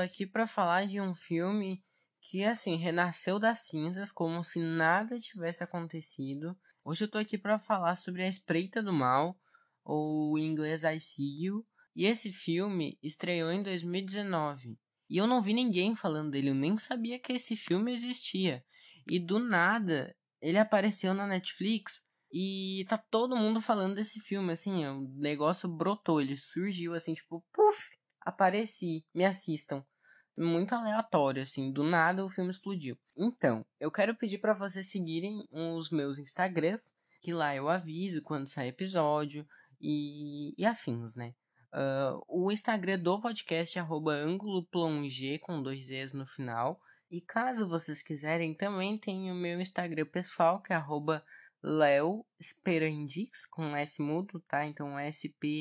aqui para falar de um filme que, assim, renasceu das cinzas como se nada tivesse acontecido. Hoje eu tô aqui para falar sobre A Espreita do Mal, ou em inglês I See You. E esse filme estreou em 2019. E eu não vi ninguém falando dele, eu nem sabia que esse filme existia. E do nada, ele apareceu na Netflix e tá todo mundo falando desse filme, assim, o negócio brotou, ele surgiu assim, tipo, puf, apareci, me assistam. Muito aleatório, assim, do nada o filme explodiu. Então, eu quero pedir para vocês seguirem os meus Instagrams, que lá eu aviso quando sai episódio e, e afins, né? Uh, o Instagram do podcast é @anguloplonge com dois E's no final. E caso vocês quiserem, também tem o meu Instagram pessoal, que é arroba Leo Sperandix, com S mudo, tá? Então S-P-R-A-N-D-I-X.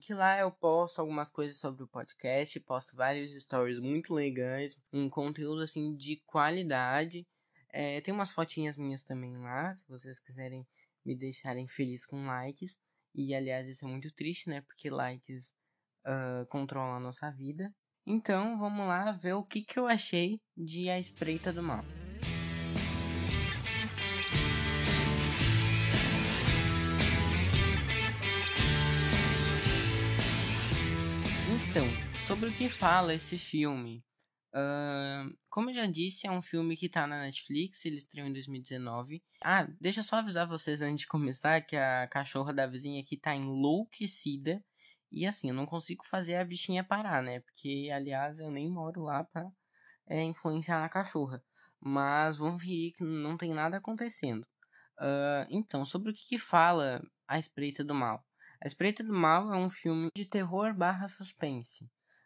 Que lá eu posto algumas coisas sobre o podcast, posto vários stories muito legais, um conteúdo assim de qualidade. É, tem umas fotinhas minhas também lá, se vocês quiserem me deixarem feliz com likes. E aliás, isso é muito triste, né? Porque likes uh, controlam a nossa vida. Então vamos lá ver o que, que eu achei de A Espreita do Mal. Então, sobre o que fala esse filme? Uh, como eu já disse, é um filme que tá na Netflix, ele estreou em 2019. Ah, deixa eu só avisar vocês antes de começar que a cachorra da vizinha aqui tá enlouquecida. E assim, eu não consigo fazer a bichinha parar, né? Porque, aliás, eu nem moro lá pra é, influenciar na cachorra. Mas vamos ver que não tem nada acontecendo. Uh, então, sobre o que, que fala A Espreita do Mal? A Espreita do Mal é um filme de terror barra suspense.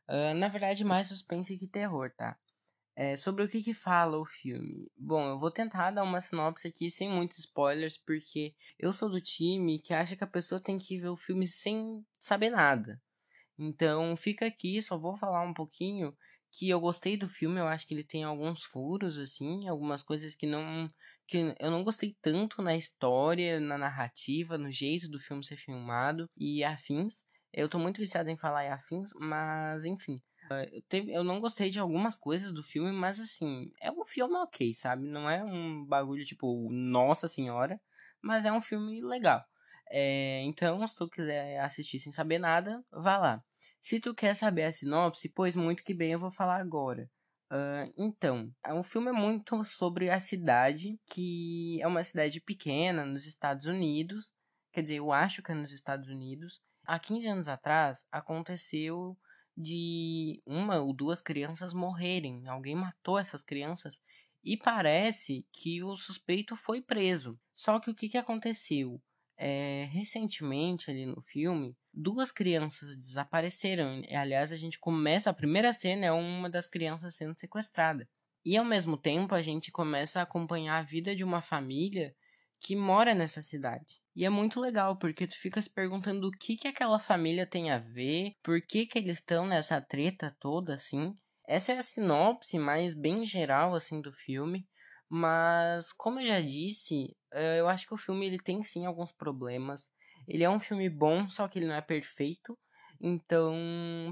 Uh, na verdade, mais suspense que terror, tá? É, sobre o que, que fala o filme? Bom, eu vou tentar dar uma sinopse aqui sem muitos spoilers, porque eu sou do time que acha que a pessoa tem que ver o filme sem saber nada. Então, fica aqui, só vou falar um pouquinho que eu gostei do filme, eu acho que ele tem alguns furos, assim, algumas coisas que não. que eu não gostei tanto na história, na narrativa, no jeito do filme ser filmado e afins. Eu tô muito viciado em falar em afins, mas enfim. Eu, teve, eu não gostei de algumas coisas do filme, mas assim, é um filme ok, sabe? Não é um bagulho tipo, nossa senhora, mas é um filme legal. É, então, se tu quiser assistir sem saber nada, vá lá. Se tu quer saber a sinopse, pois muito que bem eu vou falar agora. Uh, então, o filme é muito sobre a cidade, que é uma cidade pequena nos Estados Unidos. Quer dizer, eu acho que é nos Estados Unidos. Há 15 anos atrás, aconteceu de uma ou duas crianças morrerem. Alguém matou essas crianças e parece que o suspeito foi preso. Só que o que, que aconteceu? É, recentemente, ali no filme, duas crianças desapareceram. Aliás, a gente começa. A primeira cena é uma das crianças sendo sequestrada. E ao mesmo tempo, a gente começa a acompanhar a vida de uma família que mora nessa cidade. E é muito legal, porque tu fica se perguntando o que que aquela família tem a ver, por que que eles estão nessa treta toda, assim. Essa é a sinopse mais bem geral, assim, do filme. Mas, como eu já disse, eh, eu acho que o filme ele tem sim alguns problemas. Ele é um filme bom, só que ele não é perfeito. Então,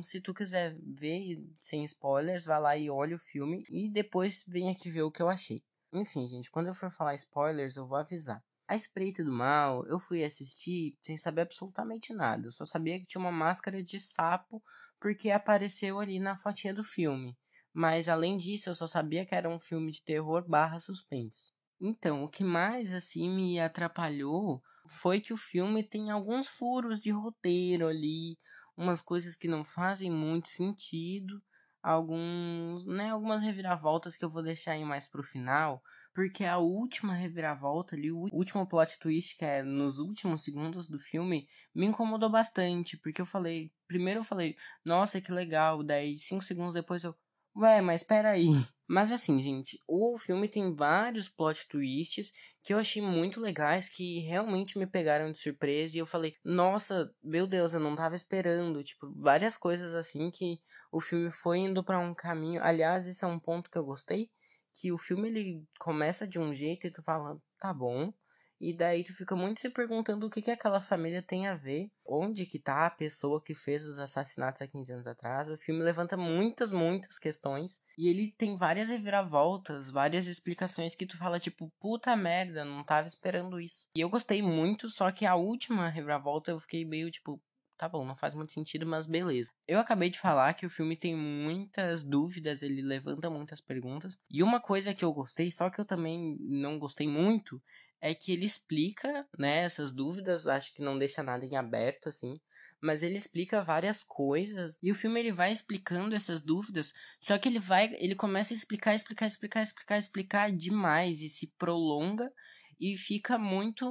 se tu quiser ver sem spoilers, vá lá e olha o filme e depois vem aqui ver o que eu achei. Enfim, gente, quando eu for falar spoilers, eu vou avisar. A Espreita do Mal, eu fui assistir sem saber absolutamente nada. Eu só sabia que tinha uma máscara de sapo porque apareceu ali na fotinha do filme. Mas além disso, eu só sabia que era um filme de terror barra suspense. Então, o que mais assim me atrapalhou foi que o filme tem alguns furos de roteiro ali, umas coisas que não fazem muito sentido, alguns, né, algumas reviravoltas que eu vou deixar aí mais pro final, porque a última reviravolta ali, o último plot twist, que é nos últimos segundos do filme, me incomodou bastante, porque eu falei, primeiro eu falei, nossa, que legal, daí cinco segundos depois eu, Ué, mas peraí. Mas assim, gente, o filme tem vários plot twists que eu achei muito legais, que realmente me pegaram de surpresa. E eu falei, nossa, meu Deus, eu não tava esperando. Tipo, várias coisas assim que o filme foi indo para um caminho. Aliás, esse é um ponto que eu gostei. Que o filme ele começa de um jeito e tu fala, tá bom. E daí tu fica muito se perguntando o que, que aquela família tem a ver, onde que tá a pessoa que fez os assassinatos há 15 anos atrás. O filme levanta muitas, muitas questões. E ele tem várias reviravoltas, várias explicações que tu fala, tipo, puta merda, não tava esperando isso. E eu gostei muito, só que a última reviravolta eu fiquei meio, tipo, tá bom, não faz muito sentido, mas beleza. Eu acabei de falar que o filme tem muitas dúvidas, ele levanta muitas perguntas. E uma coisa que eu gostei, só que eu também não gostei muito, é que ele explica, né, essas dúvidas, acho que não deixa nada em aberto assim, mas ele explica várias coisas e o filme ele vai explicando essas dúvidas, só que ele vai, ele começa a explicar, explicar, explicar, explicar, explicar demais e se prolonga e fica muito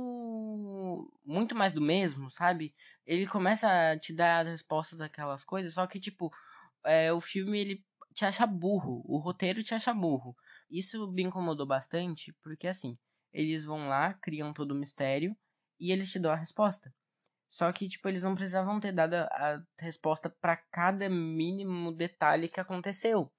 muito mais do mesmo, sabe? Ele começa a te dar as respostas daquelas coisas, só que tipo, é, o filme ele te acha burro, o roteiro te acha burro. Isso me incomodou bastante, porque assim, eles vão lá, criam todo o mistério e eles te dão a resposta. Só que, tipo, eles não precisavam ter dado a resposta para cada mínimo detalhe que aconteceu.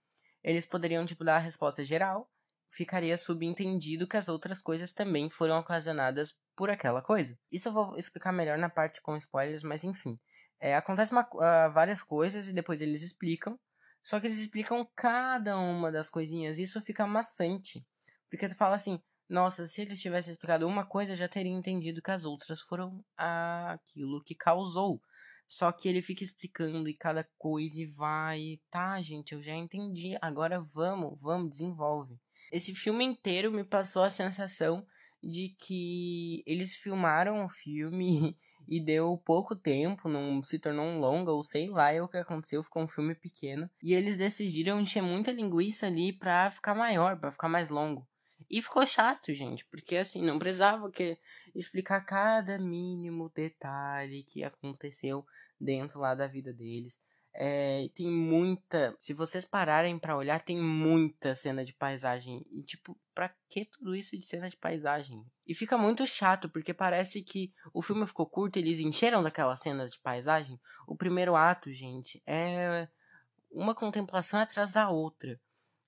Eles poderiam, tipo, dar a resposta geral, ficaria subentendido que as outras coisas também foram ocasionadas por aquela coisa. Isso eu vou explicar melhor na parte com spoilers, mas enfim. É, acontece uma, uh, várias coisas e depois eles explicam. Só que eles explicam cada uma das coisinhas. E isso fica maçante. Porque tu fala assim, nossa, se eles tivessem explicado uma coisa, já teria entendido que as outras foram aquilo que causou. Só que ele fica explicando e cada coisa e vai. Tá, gente, eu já entendi. Agora vamos, vamos, desenvolve. Esse filme inteiro me passou a sensação de que eles filmaram o filme e deu pouco tempo, não se tornou um longa, ou sei lá é o que aconteceu, ficou um filme pequeno. E eles decidiram encher muita linguiça ali pra ficar maior, pra ficar mais longo. E ficou chato, gente, porque assim, não precisava que explicar cada mínimo detalhe que aconteceu dentro lá da vida deles. É, tem muita. Se vocês pararem para olhar, tem muita cena de paisagem. E, tipo, pra que tudo isso de cena de paisagem? E fica muito chato, porque parece que o filme ficou curto eles encheram daquelas cenas de paisagem. O primeiro ato, gente, é uma contemplação atrás da outra.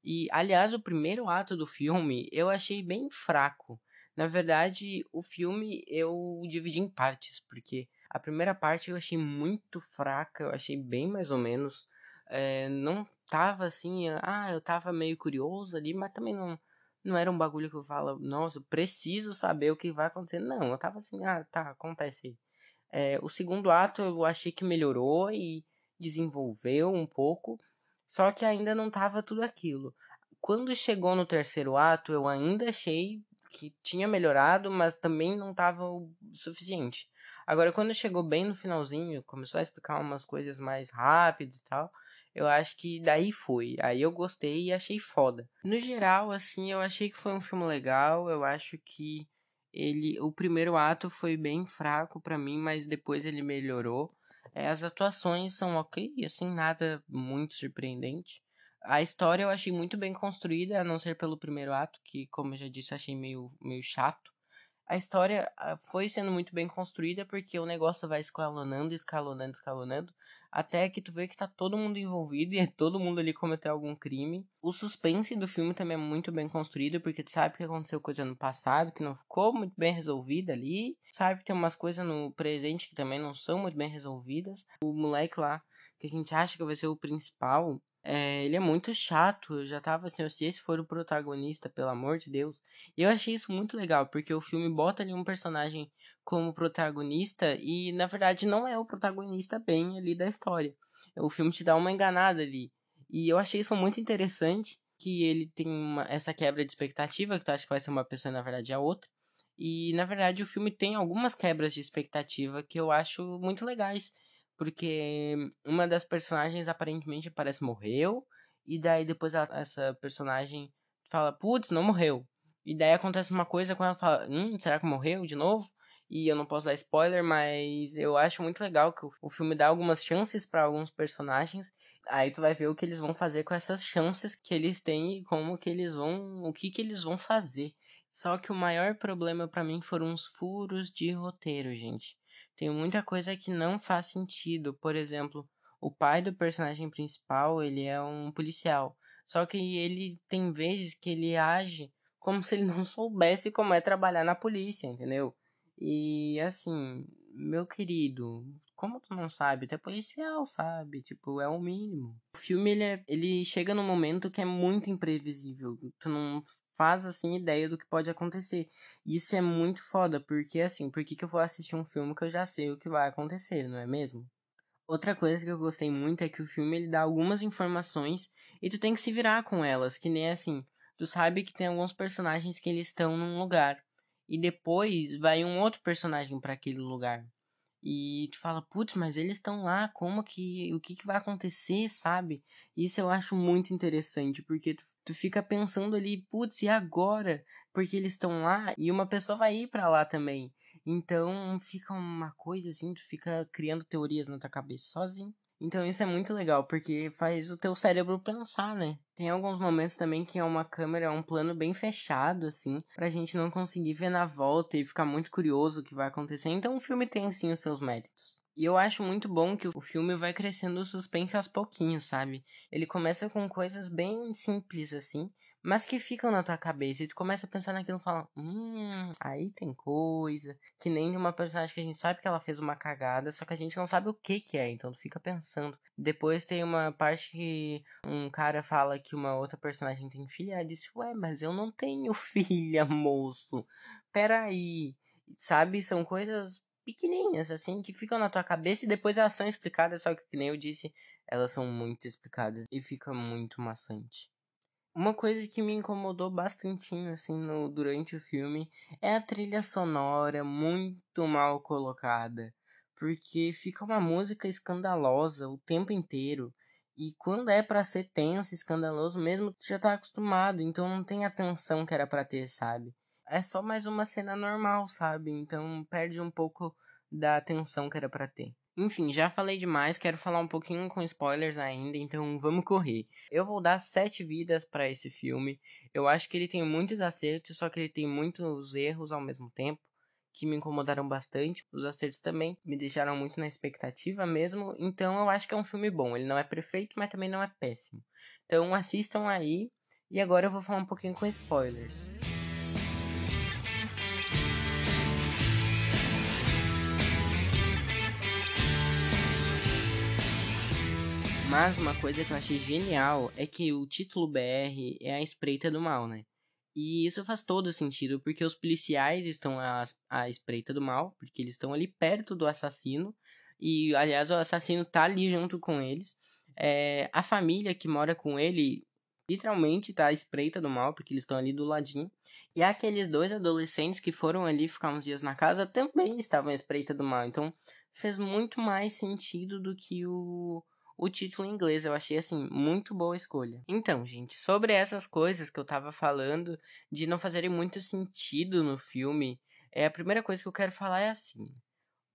E, aliás, o primeiro ato do filme eu achei bem fraco. Na verdade, o filme eu dividi em partes, porque a primeira parte eu achei muito fraca, eu achei bem mais ou menos. É, não tava assim, ah, eu tava meio curioso ali, mas também não, não era um bagulho que eu falo, nossa, eu preciso saber o que vai acontecer. Não, eu tava assim, ah, tá, acontece. É, o segundo ato eu achei que melhorou e desenvolveu um pouco. Só que ainda não tava tudo aquilo. Quando chegou no terceiro ato, eu ainda achei que tinha melhorado, mas também não tava o suficiente. Agora, quando chegou bem no finalzinho, começou a explicar umas coisas mais rápido e tal, eu acho que daí foi. Aí eu gostei e achei foda. No geral, assim, eu achei que foi um filme legal. Eu acho que ele, o primeiro ato foi bem fraco para mim, mas depois ele melhorou. É, as atuações são ok, assim, nada muito surpreendente. A história eu achei muito bem construída, a não ser pelo primeiro ato, que, como eu já disse, achei meio, meio chato. A história ah, foi sendo muito bem construída porque o negócio vai escalonando, escalonando, escalonando até que tu vê que tá todo mundo envolvido e é todo mundo ali cometeu algum crime. O suspense do filme também é muito bem construído, porque tu sabe que aconteceu coisa no passado que não ficou muito bem resolvida ali. Sabe que tem umas coisas no presente que também não são muito bem resolvidas. O moleque lá, que a gente acha que vai ser o principal, é, ele é muito chato. Eu já tava assim, se esse for o protagonista, pelo amor de Deus. E eu achei isso muito legal, porque o filme bota ali um personagem como protagonista e na verdade não é o protagonista bem ali da história. O filme te dá uma enganada ali. E eu achei isso muito interessante, que ele tem uma, essa quebra de expectativa, que tu acha que vai ser uma pessoa e na verdade é outra. E na verdade o filme tem algumas quebras de expectativa que eu acho muito legais porque uma das personagens aparentemente parece morreu, e daí depois ela, essa personagem fala, putz, não morreu. E daí acontece uma coisa com ela fala, hum, será que morreu de novo? E eu não posso dar spoiler, mas eu acho muito legal que o, o filme dá algumas chances para alguns personagens. Aí tu vai ver o que eles vão fazer com essas chances que eles têm e como que eles vão, o que que eles vão fazer. Só que o maior problema para mim foram os furos de roteiro, gente tem muita coisa que não faz sentido. Por exemplo, o pai do personagem principal, ele é um policial. Só que ele tem vezes que ele age como se ele não soubesse como é trabalhar na polícia, entendeu? E assim, meu querido, como tu não sabe, tu é policial, sabe? Tipo, é o mínimo. O filme, ele, é, ele chega num momento que é muito imprevisível. Tu não faz, assim, ideia do que pode acontecer. Isso é muito foda, porque, assim, por que, que eu vou assistir um filme que eu já sei o que vai acontecer, não é mesmo? Outra coisa que eu gostei muito é que o filme, ele dá algumas informações e tu tem que se virar com elas, que nem assim, tu sabe que tem alguns personagens que eles estão num lugar e depois vai um outro personagem para aquele lugar. E tu fala, putz, mas eles estão lá, como que. O que, que vai acontecer, sabe? Isso eu acho muito interessante, porque tu, tu fica pensando ali, putz, e agora? Porque eles estão lá e uma pessoa vai ir para lá também. Então fica uma coisa assim, tu fica criando teorias na tua cabeça sozinho. Então isso é muito legal, porque faz o teu cérebro pensar, né? Tem alguns momentos também que é uma câmera, é um plano bem fechado, assim, pra gente não conseguir ver na volta e ficar muito curioso o que vai acontecer. Então o filme tem sim os seus méritos. E eu acho muito bom que o filme vai crescendo o suspense aos pouquinhos, sabe? Ele começa com coisas bem simples, assim, mas que ficam na tua cabeça. E tu começa a pensar naquilo e fala, hum, aí tem coisa. Que nem de uma personagem que a gente sabe que ela fez uma cagada, só que a gente não sabe o que que é, então tu fica pensando. Depois tem uma parte que um cara fala que uma outra personagem tem filha, e disse, ué, mas eu não tenho filha, moço. Peraí. Sabe, são coisas pequenininhas, assim, que ficam na tua cabeça e depois elas são explicadas, só que, que nem eu disse, elas são muito explicadas e fica muito maçante. Uma coisa que me incomodou bastante assim no, durante o filme é a trilha sonora muito mal colocada, porque fica uma música escandalosa o tempo inteiro. E quando é para ser tenso, escandaloso mesmo, tu já tá acostumado, então não tem a tensão que era para ter, sabe? É só mais uma cena normal, sabe? Então perde um pouco da atenção que era para ter. Enfim, já falei demais, quero falar um pouquinho com spoilers ainda, então vamos correr. Eu vou dar sete vidas para esse filme. Eu acho que ele tem muitos acertos, só que ele tem muitos erros ao mesmo tempo, que me incomodaram bastante. Os acertos também me deixaram muito na expectativa mesmo, então eu acho que é um filme bom. Ele não é perfeito, mas também não é péssimo. Então assistam aí, e agora eu vou falar um pouquinho com spoilers. Mas uma coisa que eu achei genial é que o título BR é a espreita do mal, né? E isso faz todo sentido, porque os policiais estão à, à espreita do mal, porque eles estão ali perto do assassino, e aliás o assassino tá ali junto com eles. É, a família que mora com ele literalmente tá à espreita do mal, porque eles estão ali do ladinho. E aqueles dois adolescentes que foram ali ficar uns dias na casa também estavam à espreita do mal. Então fez muito mais sentido do que o o título em inglês. Eu achei assim muito boa escolha. Então, gente, sobre essas coisas que eu tava falando de não fazerem muito sentido no filme, é a primeira coisa que eu quero falar é assim.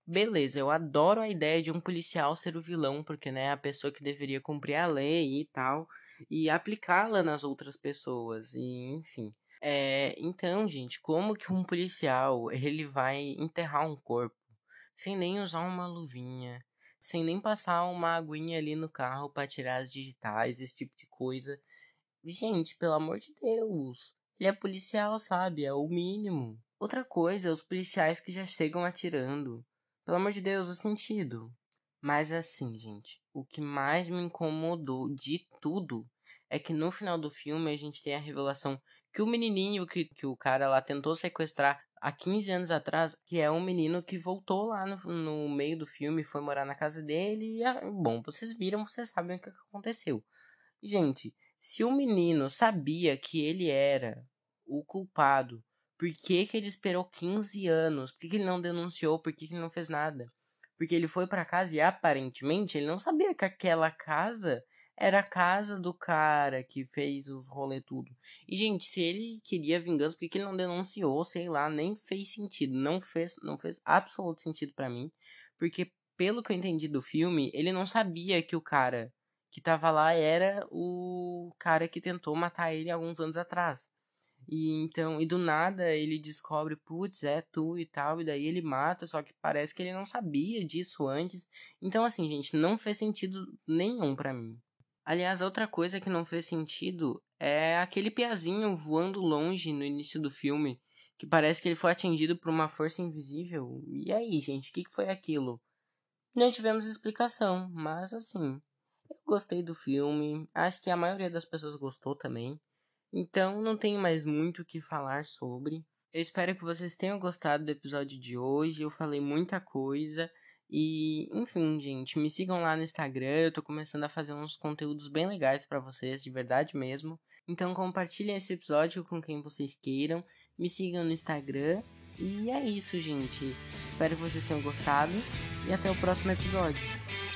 Beleza, eu adoro a ideia de um policial ser o vilão, porque né, a pessoa que deveria cumprir a lei e tal, e aplicá-la nas outras pessoas, e enfim. É, então, gente, como que um policial ele vai enterrar um corpo sem nem usar uma luvinha, sem nem passar uma aguinha ali no carro para tirar as digitais, esse tipo de coisa. Gente, pelo amor de Deus. Ele é policial, sabe? É o mínimo. Outra coisa, os policiais que já chegam atirando. Pelo amor de Deus, o sentido. Mas assim, gente, o que mais me incomodou de tudo é que no final do filme a gente tem a revelação que o menininho que, que o cara lá tentou sequestrar há 15 anos atrás, que é um menino que voltou lá no, no meio do filme, foi morar na casa dele e, ah, bom, vocês viram, vocês sabem o que aconteceu. Gente, se o menino sabia que ele era o culpado, por que, que ele esperou 15 anos? Por que, que ele não denunciou? Por que, que ele não fez nada? Porque ele foi para casa e aparentemente ele não sabia que aquela casa era a casa do cara que fez os rolê tudo. E, gente, se ele queria vingança, por que ele não denunciou? Sei lá, nem fez sentido. Não fez, não fez absoluto sentido para mim. Porque, pelo que eu entendi do filme, ele não sabia que o cara que tava lá era o cara que tentou matar ele alguns anos atrás. E então, e do nada ele descobre, putz, é tu e tal, e daí ele mata, só que parece que ele não sabia disso antes. Então, assim, gente, não fez sentido nenhum para mim. Aliás, outra coisa que não fez sentido é aquele piazinho voando longe no início do filme, que parece que ele foi atingido por uma força invisível. E aí, gente, o que, que foi aquilo? Não tivemos explicação, mas assim, eu gostei do filme, acho que a maioria das pessoas gostou também. Então não tenho mais muito o que falar sobre. Eu espero que vocês tenham gostado do episódio de hoje. Eu falei muita coisa. E, enfim, gente, me sigam lá no Instagram. Eu tô começando a fazer uns conteúdos bem legais para vocês, de verdade mesmo. Então compartilhem esse episódio com quem vocês queiram. Me sigam no Instagram. E é isso, gente. Espero que vocês tenham gostado. E até o próximo episódio.